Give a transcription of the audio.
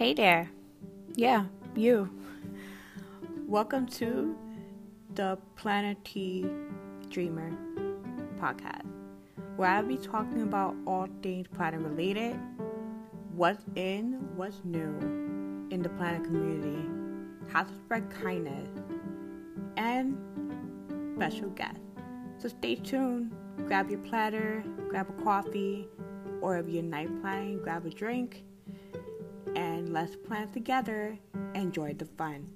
Hey there. Yeah, you. Welcome to the Planner Tea Dreamer podcast, where I'll be talking about all things planet related, what's in, what's new in the planet community, how to spread kindness, and special guests. So stay tuned, grab your platter, grab a coffee, or if you're night planning, grab a drink, and let's plan together. Enjoy the fun.